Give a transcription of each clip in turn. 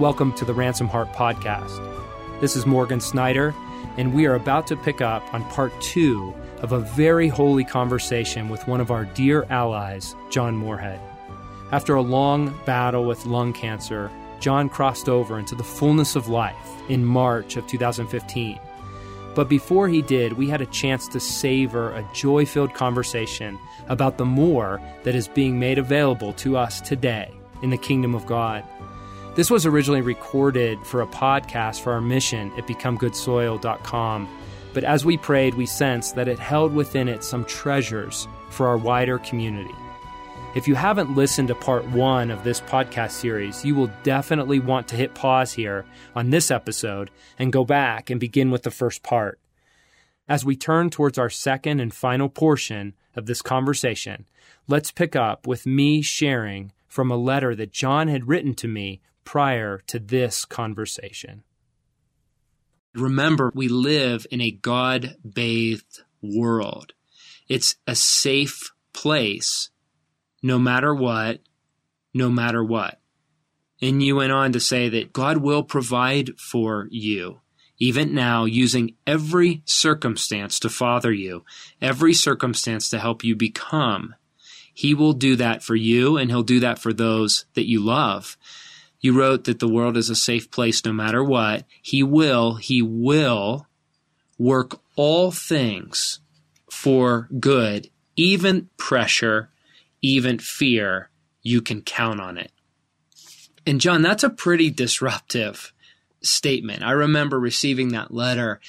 Welcome to the Ransomed Heart Podcast. This is Morgan Snyder, and we are about to pick up on part two of a very holy conversation with one of our dear allies, John Moorhead. After a long battle with lung cancer, John crossed over into the fullness of life in March of 2015. But before he did, we had a chance to savor a joy filled conversation about the more that is being made available to us today in the kingdom of God. This was originally recorded for a podcast for our mission at becomegoodsoil.com, but as we prayed, we sensed that it held within it some treasures for our wider community. If you haven't listened to part one of this podcast series, you will definitely want to hit pause here on this episode and go back and begin with the first part. As we turn towards our second and final portion of this conversation, let's pick up with me sharing from a letter that John had written to me prior to this conversation. Remember, we live in a God bathed world. It's a safe place no matter what, no matter what. And you went on to say that God will provide for you, even now, using every circumstance to father you, every circumstance to help you become. He will do that for you, and He'll do that for those that you love. You wrote that the world is a safe place no matter what. He will, He will work all things for good, even pressure, even fear, you can count on it. And John, that's a pretty disruptive statement. I remember receiving that letter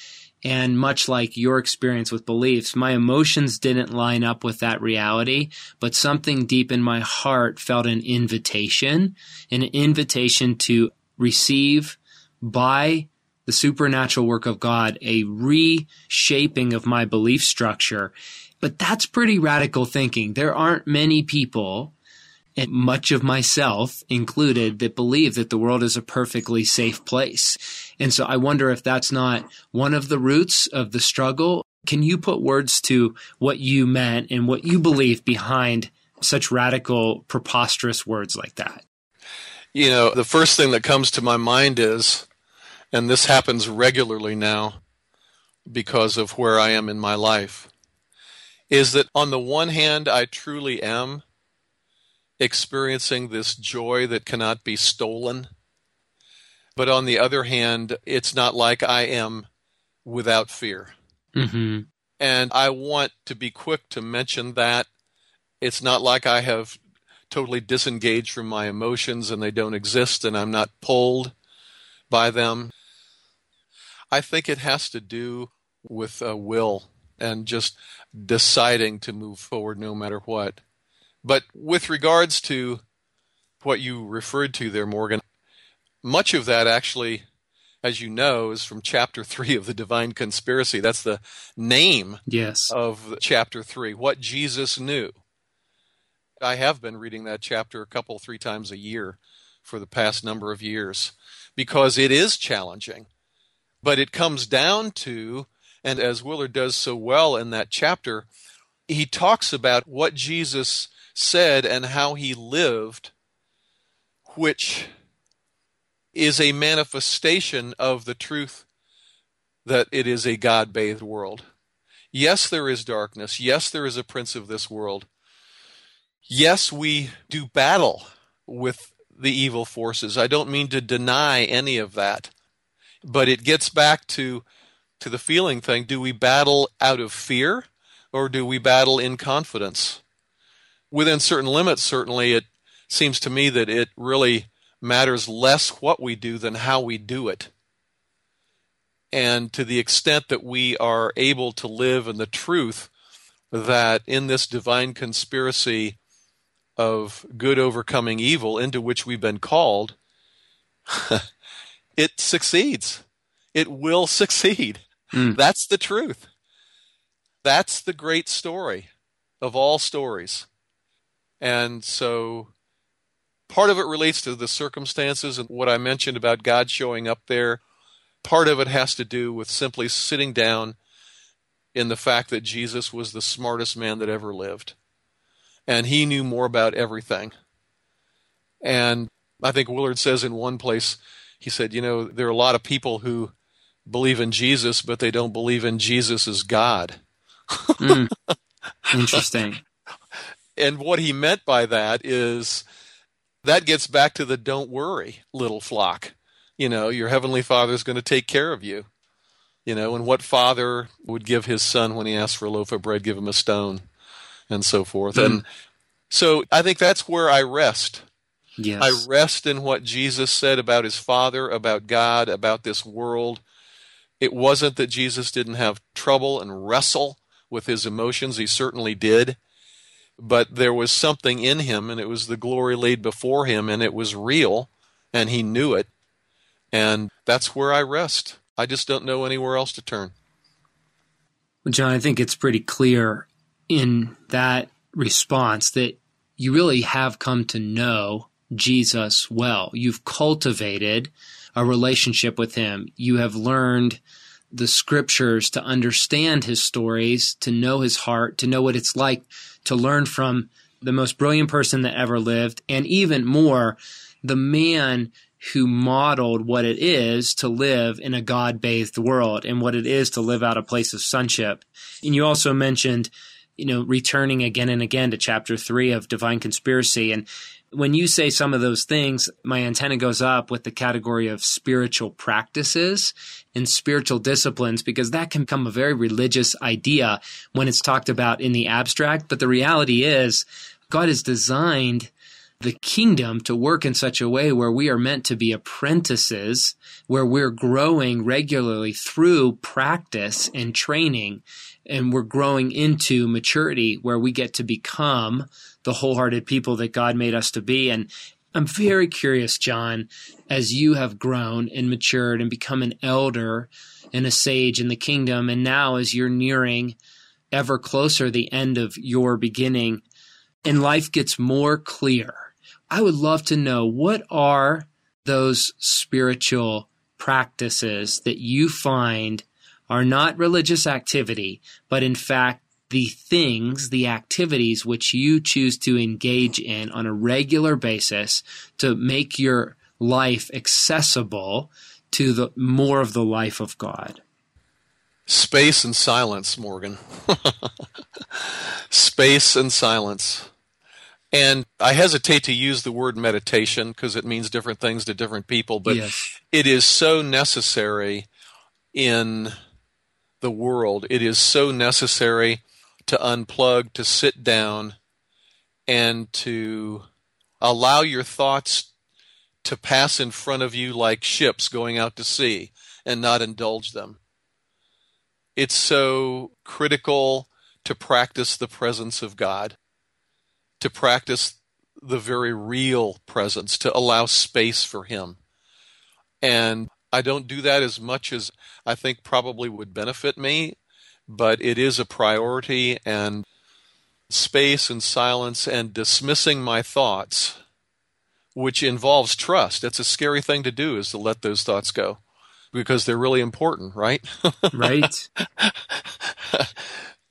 and much like your experience with beliefs, my emotions didn't line up with that reality, but something deep in my heart felt an invitation, an invitation to receive by the supernatural work of God a reshaping of my belief structure but that's pretty radical thinking. There aren't many people, and much of myself included, that believe that the world is a perfectly safe place. And so I wonder if that's not one of the roots of the struggle. Can you put words to what you meant and what you believe behind such radical, preposterous words like that? You know, the first thing that comes to my mind is, and this happens regularly now because of where I am in my life, is that on the one hand, I truly am experiencing this joy that cannot be stolen. But on the other hand, it's not like I am without fear. Mm-hmm. And I want to be quick to mention that it's not like I have totally disengaged from my emotions and they don't exist and I'm not pulled by them. I think it has to do with a will and just deciding to move forward no matter what. But with regards to what you referred to there, Morgan, much of that actually, as you know, is from chapter three of the Divine Conspiracy. That's the name yes. of chapter three, what Jesus knew. I have been reading that chapter a couple, three times a year for the past number of years because it is challenging. But it comes down to and as Willard does so well in that chapter, he talks about what Jesus said and how he lived, which is a manifestation of the truth that it is a God bathed world. Yes, there is darkness. Yes, there is a prince of this world. Yes, we do battle with the evil forces. I don't mean to deny any of that. But it gets back to to the feeling thing, do we battle out of fear or do we battle in confidence? Within certain limits, certainly, it seems to me that it really matters less what we do than how we do it. And to the extent that we are able to live in the truth that in this divine conspiracy of good overcoming evil into which we've been called, it succeeds. It will succeed. Mm. That's the truth. That's the great story of all stories. And so part of it relates to the circumstances and what I mentioned about God showing up there. Part of it has to do with simply sitting down in the fact that Jesus was the smartest man that ever lived. And he knew more about everything. And I think Willard says in one place, he said, you know, there are a lot of people who believe in Jesus, but they don't believe in Jesus as God. mm. Interesting. and what he meant by that is that gets back to the don't worry, little flock. You know, your heavenly father is going to take care of you. You know, and what father would give his son when he asks for a loaf of bread, give him a stone, and so forth. Mm. And so I think that's where I rest. Yes. I rest in what Jesus said about his Father, about God, about this world. It wasn't that Jesus didn't have trouble and wrestle with his emotions. He certainly did. But there was something in him, and it was the glory laid before him, and it was real, and he knew it. And that's where I rest. I just don't know anywhere else to turn. Well, John, I think it's pretty clear in that response that you really have come to know Jesus well. You've cultivated a relationship with him. You have learned the scriptures to understand his stories, to know his heart, to know what it's like to learn from the most brilliant person that ever lived, and even more, the man who modeled what it is to live in a God bathed world and what it is to live out a place of sonship. And you also mentioned, you know, returning again and again to chapter three of Divine Conspiracy. And when you say some of those things, my antenna goes up with the category of spiritual practices and spiritual disciplines because that can become a very religious idea when it's talked about in the abstract. But the reality is, God has designed the kingdom to work in such a way where we are meant to be apprentices, where we're growing regularly through practice and training, and we're growing into maturity where we get to become the wholehearted people that God made us to be. And I'm very curious, John, as you have grown and matured and become an elder and a sage in the kingdom, and now as you're nearing ever closer the end of your beginning, and life gets more clear. I would love to know what are those spiritual practices that you find are not religious activity, but in fact the things, the activities which you choose to engage in on a regular basis to make your life accessible to the more of the life of God. Space and silence, Morgan. Space and silence. And I hesitate to use the word meditation because it means different things to different people, but yes. it is so necessary in the world. It is so necessary to unplug, to sit down, and to allow your thoughts to pass in front of you like ships going out to sea and not indulge them. It's so critical to practice the presence of God, to practice the very real presence, to allow space for Him. And I don't do that as much as I think probably would benefit me but it is a priority and space and silence and dismissing my thoughts which involves trust. It's a scary thing to do is to let those thoughts go because they're really important right? Right.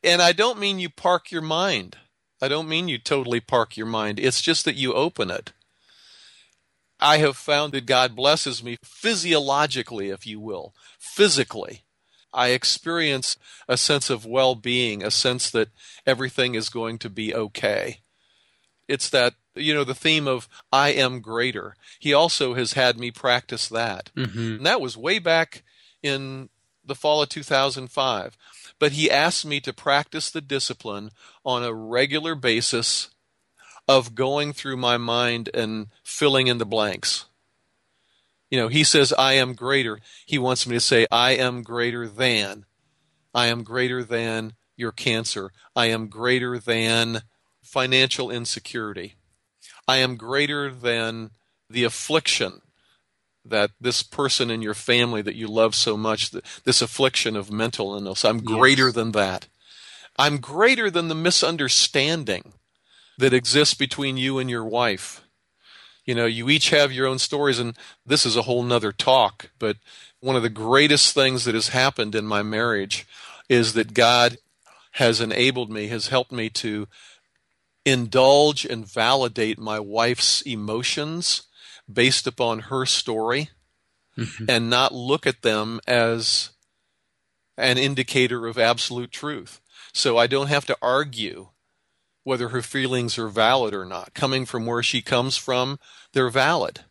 And i don't mean you park your mind. I don't mean you totally park your mind. It's just that you open it. I have found that god blesses me physiologically if you will physically I experience a sense of well being, a sense that everything is going to be okay. It's that, you know, the theme of I am greater. He also has had me practice that. Mm-hmm. And that was way back in the fall of 2005. But he asked me to practice the discipline on a regular basis of going through my mind and filling in the blanks. You know, he says, I am greater. He wants me to say, I am greater than. I am greater than your cancer. I am greater than financial insecurity. I am greater than the affliction that this person in your family that you love so much, this affliction of mental illness, I'm greater yes. than that. I'm greater than the misunderstanding that exists between you and your wife you know you each have your own stories and this is a whole nother talk but one of the greatest things that has happened in my marriage is that god has enabled me has helped me to indulge and validate my wife's emotions based upon her story mm-hmm. and not look at them as an indicator of absolute truth. So I don't have to argue whether her feelings are valid or not. Coming from where she comes from, they're valid.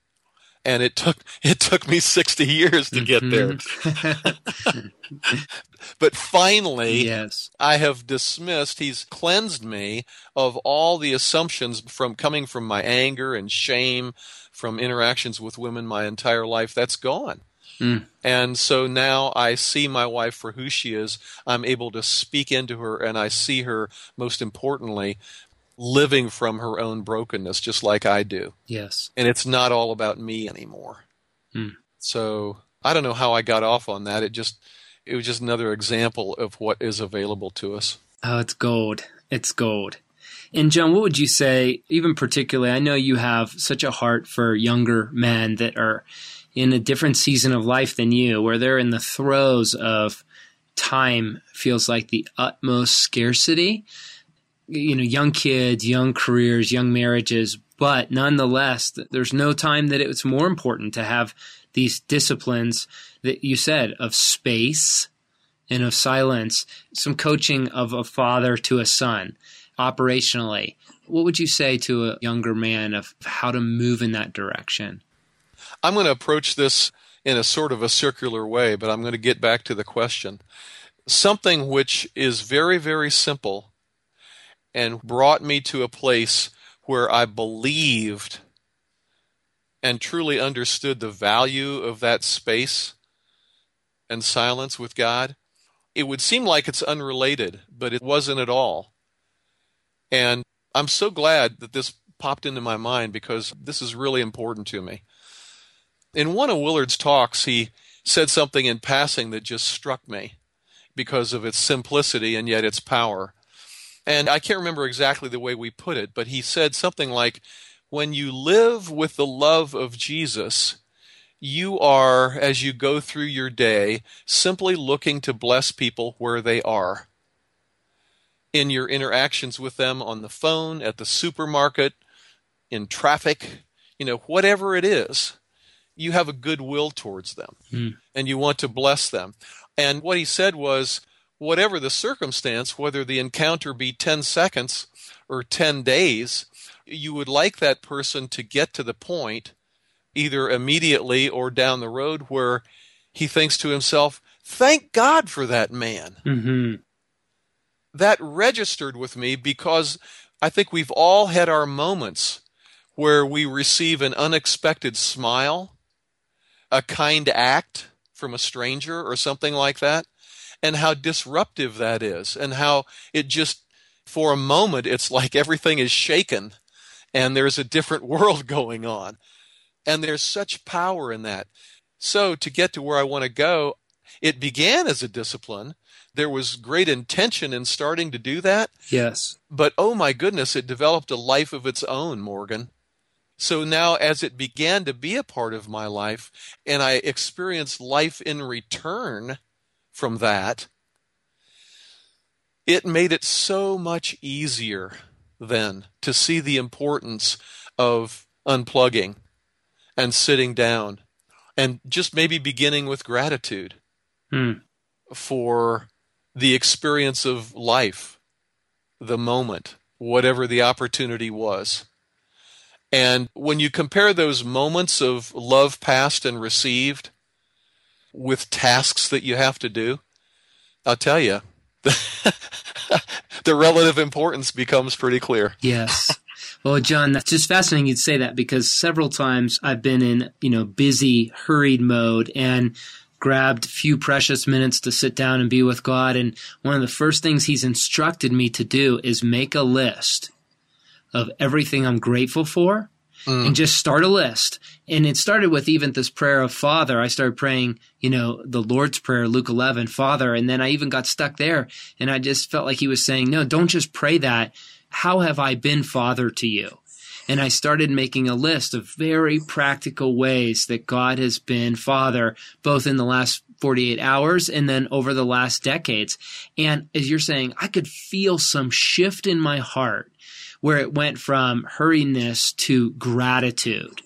And it took it took me 60 years to get there. Mm-hmm. but finally, yes. I have dismissed, he's cleansed me of all the assumptions from coming from my anger and shame from interactions with women my entire life. That's gone. Mm. And so now I see my wife for who she is. I'm able to speak into her, and I see her, most importantly, living from her own brokenness, just like I do. Yes. And it's not all about me anymore. Mm. So I don't know how I got off on that. It just, it was just another example of what is available to us. Oh, it's gold. It's gold. And John, what would you say, even particularly? I know you have such a heart for younger men that are in a different season of life than you, where they're in the throes of time feels like the utmost scarcity. You know, young kids, young careers, young marriages, but nonetheless, there's no time that it's more important to have these disciplines that you said of space and of silence, some coaching of a father to a son operationally. What would you say to a younger man of how to move in that direction? I'm going to approach this in a sort of a circular way, but I'm going to get back to the question. Something which is very, very simple and brought me to a place where I believed and truly understood the value of that space and silence with God. It would seem like it's unrelated, but it wasn't at all. And I'm so glad that this popped into my mind because this is really important to me. In one of Willard's talks, he said something in passing that just struck me because of its simplicity and yet its power. And I can't remember exactly the way we put it, but he said something like, When you live with the love of Jesus, you are, as you go through your day, simply looking to bless people where they are. In your interactions with them on the phone, at the supermarket, in traffic, you know, whatever it is, you have a good will towards them mm. and you want to bless them. And what he said was, whatever the circumstance, whether the encounter be 10 seconds or 10 days, you would like that person to get to the point, either immediately or down the road, where he thinks to himself, Thank God for that man. Mm-hmm. That registered with me because I think we've all had our moments where we receive an unexpected smile a kind act from a stranger or something like that, and how disruptive that is, and how it just, for a moment, it's like everything is shaken and there's a different world going on. And there's such power in that. So, to get to where I want to go, it began as a discipline. There was great intention in starting to do that. Yes. But oh my goodness, it developed a life of its own, Morgan. So now, as it began to be a part of my life, and I experienced life in return from that, it made it so much easier then to see the importance of unplugging and sitting down and just maybe beginning with gratitude hmm. for the experience of life, the moment, whatever the opportunity was. And when you compare those moments of love past and received with tasks that you have to do, I'll tell you, the relative importance becomes pretty clear. Yes. Well, John, that's just fascinating you'd say that because several times I've been in, you know, busy, hurried mode and grabbed few precious minutes to sit down and be with God. And one of the first things he's instructed me to do is make a list of everything I'm grateful for mm. and just start a list. And it started with even this prayer of Father. I started praying, you know, the Lord's Prayer, Luke 11, Father. And then I even got stuck there. And I just felt like he was saying, no, don't just pray that. How have I been Father to you? And I started making a list of very practical ways that God has been Father, both in the last 48 hours and then over the last decades. And as you're saying, I could feel some shift in my heart where it went from hurriedness to gratitude.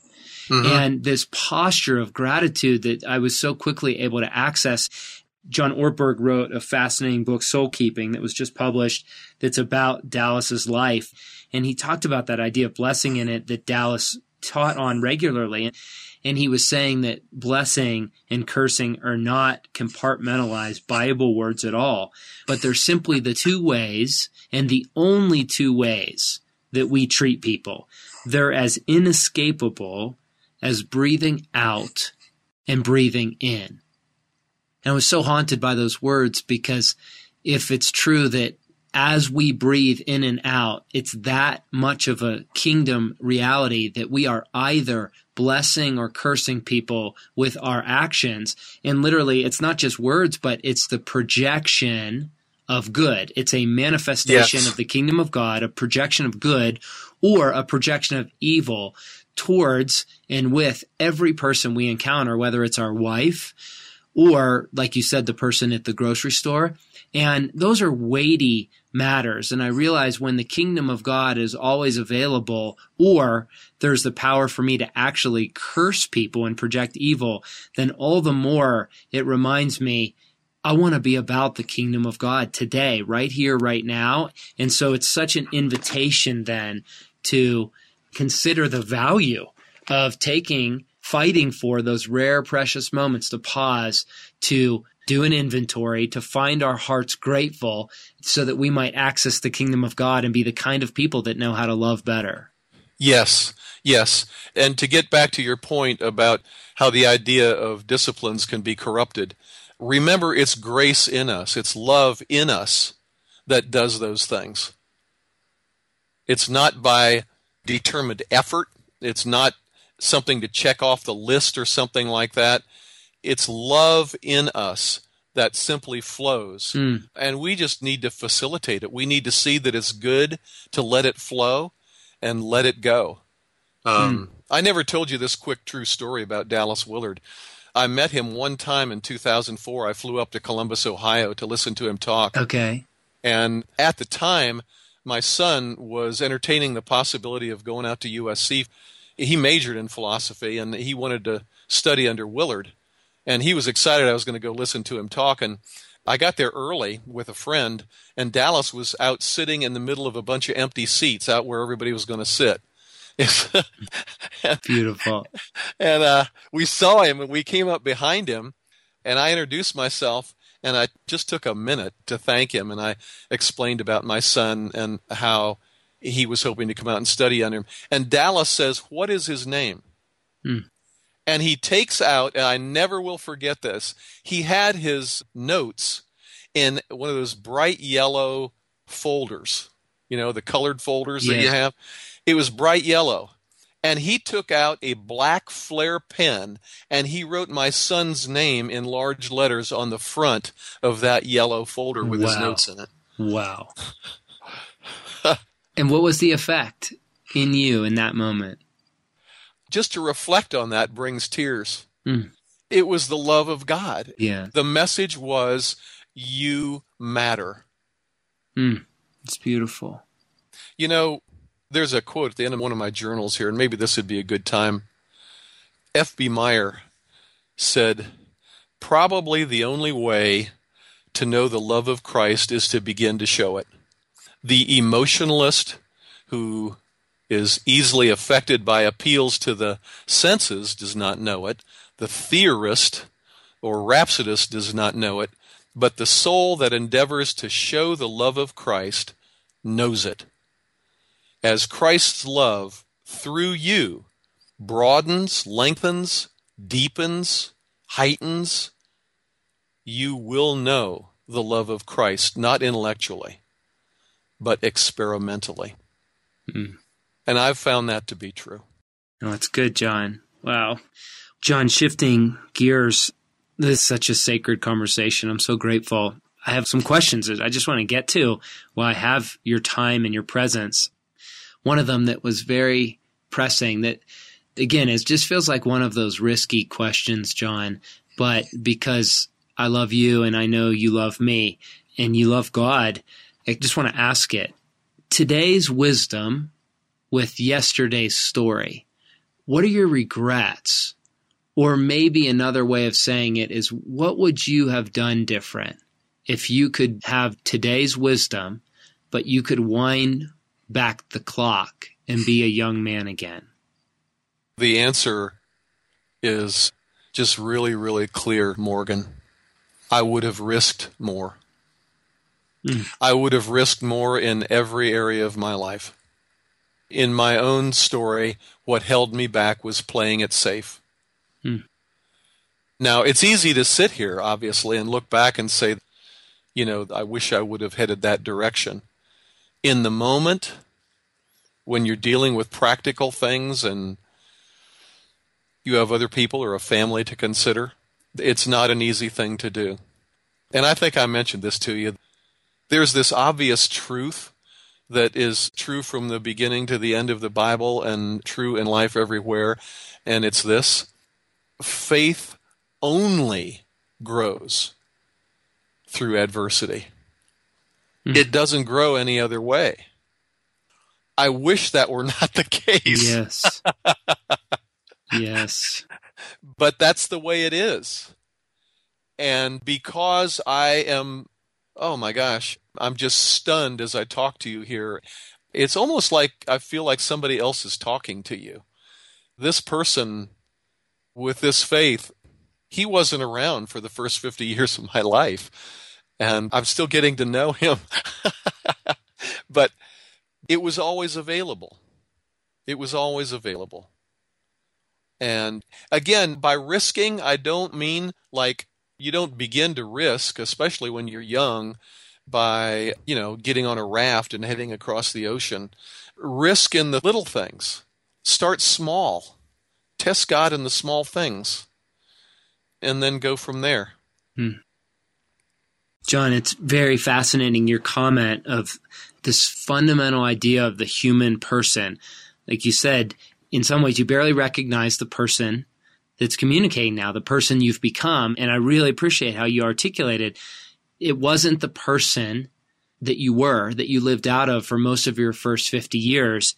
Mhm. And this posture of gratitude that I was so quickly able to access. John Ortberg wrote a fascinating book, Soul Keeping, that was just published, that's about Dallas's life. And he talked about that idea of blessing in it that Dallas taught on regularly. And he was saying that blessing and cursing are not compartmentalized Bible words at all, but they're simply the two ways and the only two ways that we treat people. They're as inescapable as breathing out and breathing in. And I was so haunted by those words because if it's true that as we breathe in and out, it's that much of a kingdom reality that we are either blessing or cursing people with our actions. And literally, it's not just words, but it's the projection of good. It's a manifestation Yes. of the kingdom of God, a projection of good, or a projection of evil towards and with every person we encounter, whether it's our wife or, like you said, the person at the grocery store. And those are weighty matters. And I realize when the kingdom of God is always available, or there's the power for me to actually curse people and project evil, then all the more it reminds me I want to be about the kingdom of God today, right here, right now. And so it's such an invitation then to consider the value of taking, fighting for those rare, precious moments to pause, to do an inventory, to find our hearts grateful so that we might access the kingdom of God and be the kind of people that know how to love better. Yes, yes. And to get back to your point about how the idea of disciplines can be corrupted, remember it's grace in us, it's love in us that does those things. It's not by determined effort, it's not something to check off the list or something like that. It's love in us that simply flows. Mm. And we just need to facilitate it. We need to see that it's good to let it flow and let it go. Um, I never told you this quick true story about Dallas Willard. I met him one time in 2004. I flew up to Columbus, Ohio to listen to him talk. Okay. And at the time, my son was entertaining the possibility of going out to USC. He majored in philosophy and he wanted to study under Willard. And he was excited I was going to go listen to him talk. And I got there early with a friend, and Dallas was out sitting in the middle of a bunch of empty seats out where everybody was going to sit. Beautiful. and uh, we saw him and we came up behind him and i introduced myself and i just took a minute to thank him and i explained about my son and how he was hoping to come out and study under him and dallas says what is his name Hmm. And he takes out and i never will forget this he had his notes in one of those bright yellow folders you know the colored folders that you have it was bright yellow and he took out a black flare pen and he wrote my son's name in large letters on the front of that yellow folder with his notes in it. Wow. and what was the effect in you in that moment? Just to reflect on that brings tears. Mm. It was the love of God. Yeah. The message was, You matter. Mm. It's beautiful. You know, there's a quote at the end of one of my journals here, and maybe this would be a good time. F.B. Meyer said, Probably the only way to know the love of Christ is to begin to show it. The emotionalist who is easily affected by appeals to the senses does not know it. The theorist or rhapsodist does not know it. But the soul that endeavors to show the love of Christ knows it as Christ's love through you broadens, lengthens, deepens, heightens, you will know the love of Christ, not intellectually, but experimentally. Mm. And I've found that to be true. Oh, that's good, John. Wow. John, shifting gears, this is such a sacred conversation. I'm so grateful. I have some questions that I just want to get to while I have your time and your presence. One of them that was very pressing that, again, it just feels like one of those risky questions, John, but because I love you and I know you love me and you love God, I just want to ask it. today's wisdom with yesterday's story, what are your regrets? Or maybe another way of saying it is what would you have done different if you could have today's wisdom, but you could wind back the clock and be a young man again? The answer is just really, really clear, Morgan. I would have risked more. Mm. I would have risked more in every area of my life. In my own story, what held me back was playing it safe. Mm. Now, it's easy to sit here, obviously, and look back and say, you know, I wish I would have headed that direction. In the moment, when you're dealing with practical things and you have other people or a family to consider, it's not an easy thing to do. And I think I mentioned this to you. There's this obvious truth that is true from the beginning to the end of the Bible and true in life everywhere, and it's this faith only grows through adversity. Mm. It doesn't grow any other way. I wish that were not the case. Yes. yes. But that's the way it is. And because I am, oh my gosh, I'm just stunned as I talk to you here. It's almost like I feel like somebody else is talking to you. This person with this faith, he wasn't around for the first 50 years of my life. And I'm still getting to know him. but it was always available. It was always available. And again, by risking, I don't mean like you don't begin to risk, especially when you're young, by, you know, getting on a raft and heading across the ocean. Risk in the little things. Start small. Test God in the small things. And then go from there. Hmm. John, it's very fascinating your comment of this fundamental idea of the human person. Like you said, in some ways, you barely recognize the person that's communicating now, the person you've become. And I really appreciate how you articulated it wasn't the person that you were, that you lived out of for most of your first 50 years.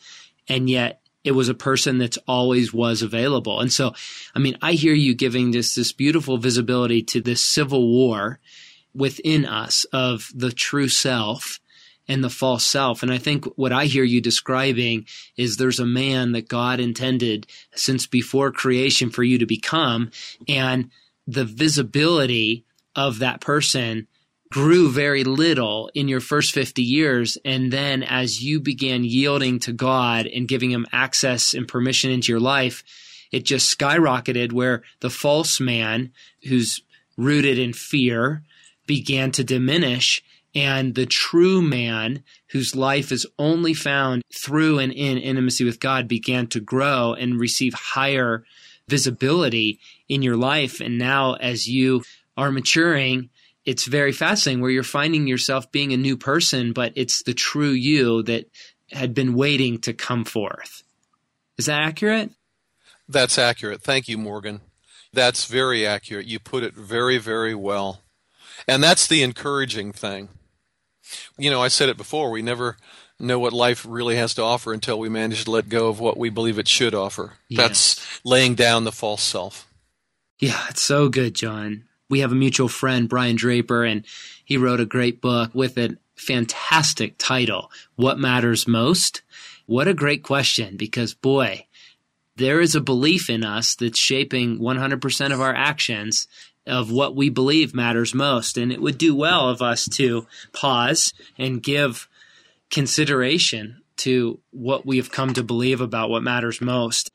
And yet it was a person that's always was available. And so, I mean, I hear you giving this, this beautiful visibility to this civil war within us of the true self and the false self. And I think what I hear you describing is there's a man that God intended since before creation for you to become. And the visibility of that person grew very little in your first 50 years. And then as you began yielding to God and giving him access and permission into your life, it just skyrocketed where the false man who's rooted in fear began to diminish and the true man whose life is only found through and in intimacy with God began to grow and receive higher visibility in your life. And now, as you are maturing, it's very fascinating where you're finding yourself being a new person, but it's the true you that had been waiting to come forth. Is that accurate? That's accurate. Thank you, Morgan. That's very accurate. You put it very, very well. And that's the encouraging thing. You know, I said it before, we never know what life really has to offer until we manage to let go of what we believe it should offer. Yes. That's laying down the false self. Yeah, it's so good, John. We have a mutual friend, Brian Draper, and he wrote a great book with a fantastic title, What Matters Most? What a great question, because boy, there is a belief in us that's shaping 100% of our actions of what we believe matters most. And it would do well of us to pause and give consideration to what we have come to believe about what matters most.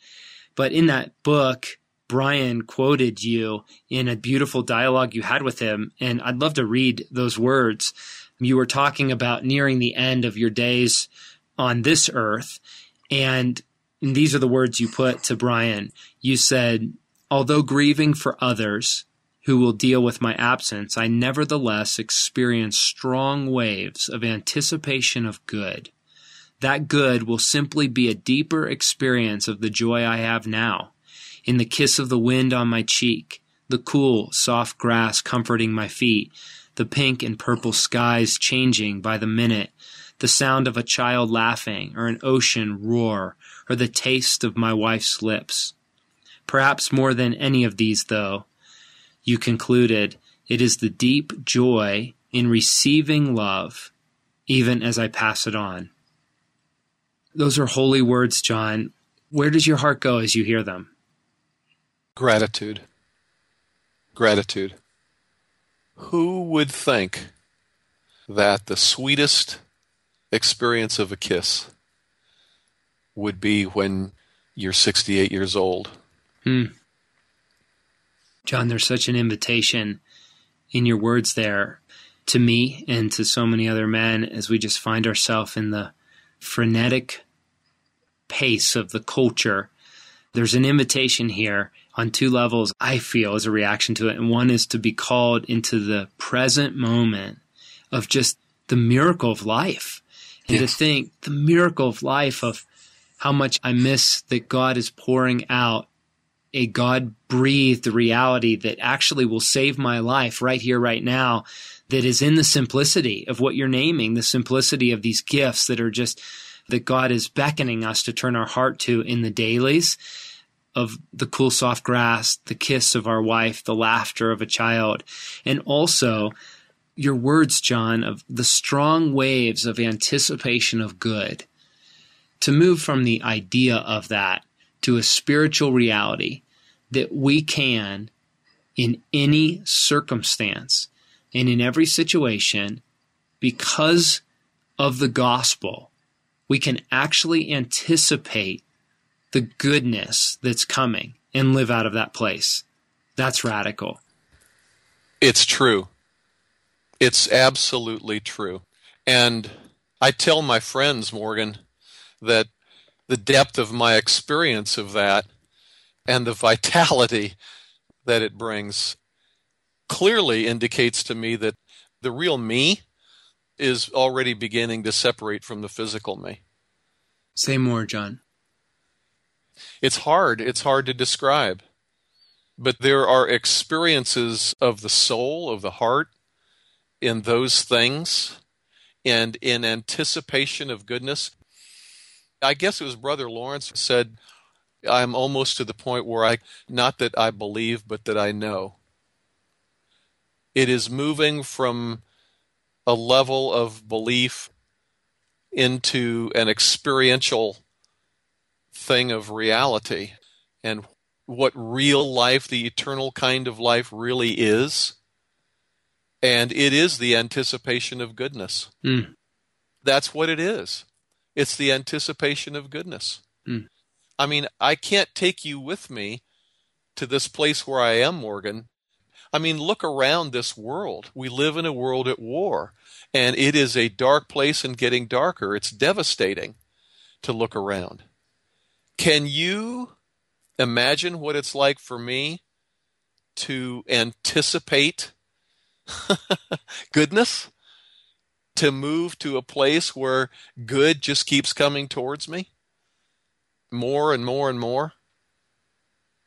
But in that book, Brian quoted you in a beautiful dialogue you had with him. And I'd love to read those words. You were talking about nearing the end of your days on this earth. And these are the words you put to Brian. You said, although grieving for others, who will deal with my absence, I nevertheless experience strong waves of anticipation of good. That good will simply be a deeper experience of the joy I have now, in the kiss of the wind on my cheek, the cool, soft grass comforting my feet, the pink and purple skies changing by the minute, the sound of a child laughing, or an ocean roar, or the taste of my wife's lips. Perhaps more than any of these, though, you concluded, it is the deep joy in receiving love, even as I pass it on. Those are holy words, John. Where does your heart go as you hear them? Gratitude. Gratitude. Who would think that the sweetest experience of a kiss would be when you're 68 years old? Hmm. John, there's such an invitation in your words there to me and to so many other men as we just find ourselves in the frenetic pace of the culture. There's an invitation here on two levels, I feel, as a reaction to it. And one is to be called into the present moment of just the miracle of life. And yes. to think the miracle of life of how much I miss that God is pouring out a God breathed reality that actually will save my life right here, right now, that is in the simplicity of what you're naming, the simplicity of these gifts that are just that God is beckoning us to turn our heart to in the dailies of the cool, soft grass, the kiss of our wife, the laughter of a child, and also your words, John, of the strong waves of anticipation of good. To move from the idea of that to a spiritual reality that we can, in any circumstance and in every situation, because of the gospel, we can actually anticipate the goodness that's coming and live out of that place. That's radical. It's true. It's absolutely true. And I tell my friends, Morgan, that the depth of my experience of that and the vitality that it brings clearly indicates to me that the real me is already beginning to separate from the physical me. Say more, John. It's hard. It's hard to describe. But there are experiences of the soul, of the heart, in those things and in anticipation of goodness. I guess it was Brother Lawrence said, I'm almost to the point where I, not that I believe, but that I know. It is moving from a level of belief into an experiential thing of reality and what real life, the eternal kind of life, really is. And it is the anticipation of goodness. Mm. That's what it is. It's the anticipation of goodness. Mm. I mean, I can't take you with me to this place where I am, Morgan. I mean, look around this world. We live in a world at war, and it is a dark place and getting darker. It's devastating to look around. Can you imagine what it's like for me to anticipate goodness? To move to a place where good just keeps coming towards me? more and more and more.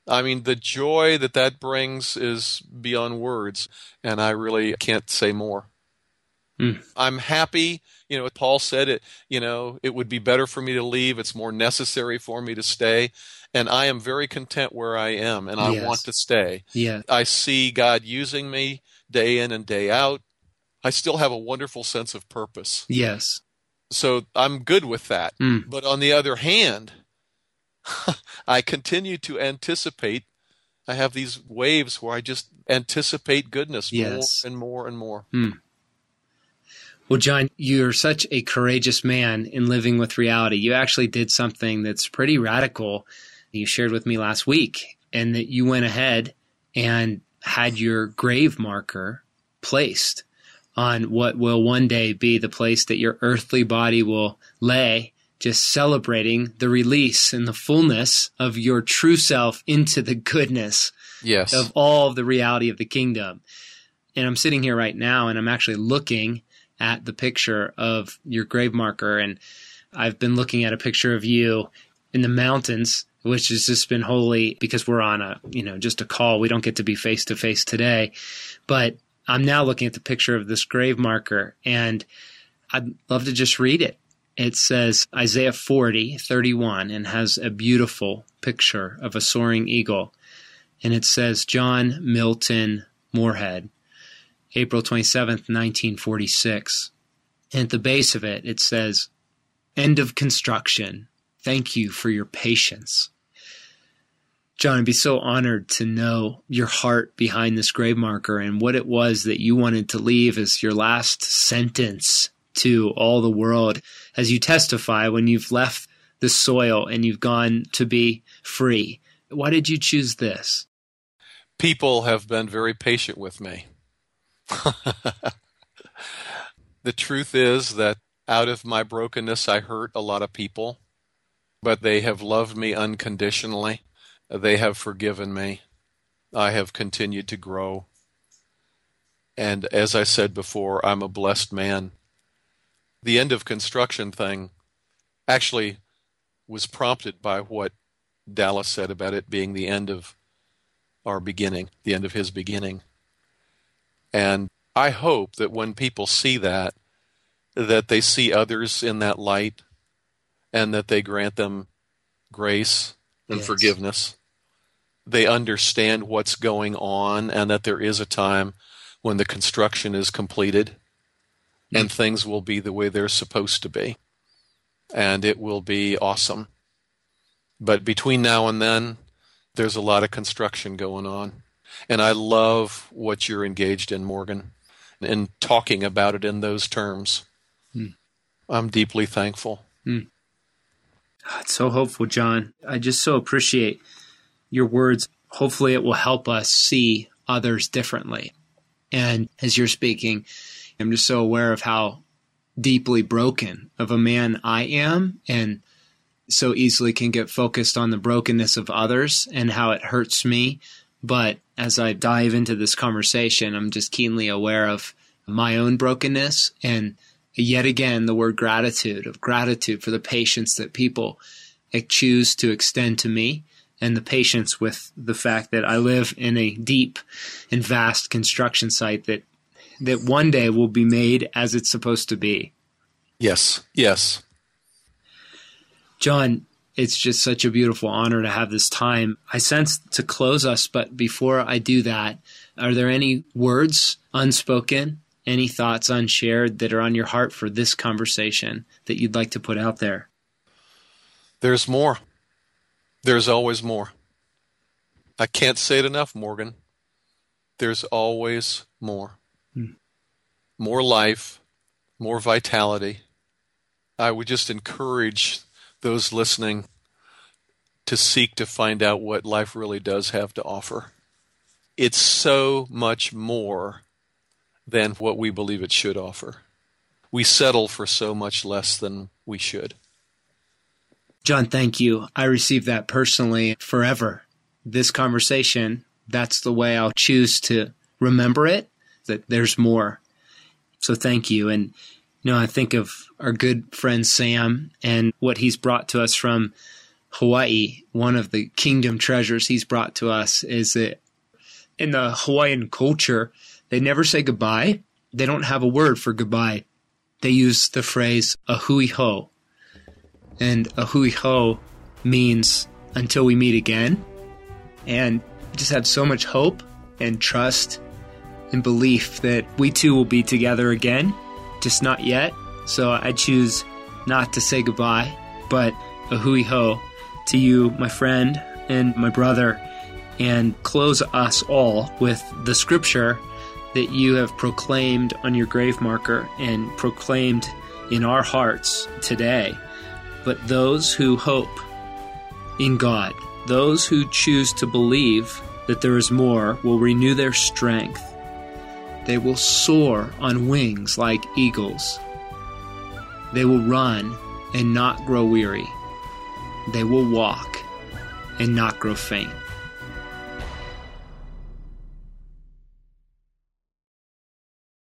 I mean, the joy that that brings is beyond words, and I really can't say more. Mm. I'm happy. You know, Paul said it, you know, it would be better for me to leave. It's more necessary for me to stay. And I am very content where I am, and I yes. want to stay. Yeah. I see God using me day in and day out. I still have a wonderful sense of purpose. Yes. So I'm good with that. Mm. But on the other hand, I continue to anticipate. I have these waves where I just anticipate goodness yes. more and more and more. Hmm. Well, John, you're such a courageous man in living with reality. You actually did something that's pretty radical. You shared with me last week, and that you went ahead and had your grave marker placed on what will one day be the place that your earthly body will lay just celebrating the release and the fullness of your true self into the goodness yes. of all of the reality of the kingdom. And I'm sitting here right now and I'm actually looking at the picture of your grave marker and I've been looking at a picture of you in the mountains which has just been holy because we're on a, you know, just a call. We don't get to be face to face today. But I'm now looking at the picture of this grave marker and I'd love to just read it. It says Isaiah 40, 31, and has a beautiful picture of a soaring eagle. And it says John Milton Moorhead, April 27th, 1946. And at the base of it, it says, End of construction. Thank you for your patience. John, I'd be so honored to know your heart behind this grave marker and what it was that you wanted to leave as your last sentence to all the world as you testify when you've left the soil and you've gone to be free. Why did you choose this? People have been very patient with me. the truth is that out of my brokenness, I hurt a lot of people, but they have loved me unconditionally. They have forgiven me. I have continued to grow. And as I said before, I'm a blessed man. The end of construction thing actually was prompted by what Dallas said about it being the end of our beginning, the end of his beginning. And I hope that when people see that, that they see others in that light and that they grant them grace and yes. forgiveness. They understand what's going on and that there is a time when the construction is completed mm-hmm. and things will be the way they're supposed to be. And it will be awesome. But between now and then, there's a lot of construction going on. And I love what you're engaged in, Morgan, and talking about it in those terms. Hmm. I'm deeply thankful. It's so hopeful, John. I just so appreciate your words. Hopefully, it will help us see others differently. And as you're speaking, I'm just so aware of how deeply broken of a man I am and so easily can get focused on the brokenness of others and how it hurts me. But as I dive into this conversation, I'm just keenly aware of my own brokenness and yet again the word gratitude of gratitude for the patience that people choose to extend to me and the patience with the fact that I live in a deep and vast construction site that that one day will be made as it's supposed to be. Yes. Yes. John, it's just such a beautiful honor to have this time. I sense to close us, but before I do that, are there any words unspoken any thoughts unshared that are on your heart for this conversation that you'd like to put out there? There's more. There's always more. I can't say it enough, Morgan. There's always more. Hmm. More life, more vitality. I would just encourage those listening to seek to find out what life really does have to offer. It's so much more than what we believe it should offer. We settle for so much less than we should. John, thank you. I received that personally forever. This conversation, that's the way I'll choose to remember it, that there's more. So thank you. And, you know, I think of our good friend Sam and what he's brought to us from Hawaii. One of the kingdom treasures he's brought to us is that in the Hawaiian culture, they never say goodbye. They don't have a word for goodbye. They use the phrase a hui hou. And a hui hou means until we meet again. And just have so much hope and trust and belief that we too will be together again, just not yet. So I choose not to say goodbye, but a hui hou to you, my friend and my brother, and close us all with the scripture that you have proclaimed on your grave marker and proclaimed in our hearts today. But those who hope in God, those who choose to believe that there is more, will renew their strength. They will soar on wings like eagles. They will run and not grow weary. They will walk and not grow faint.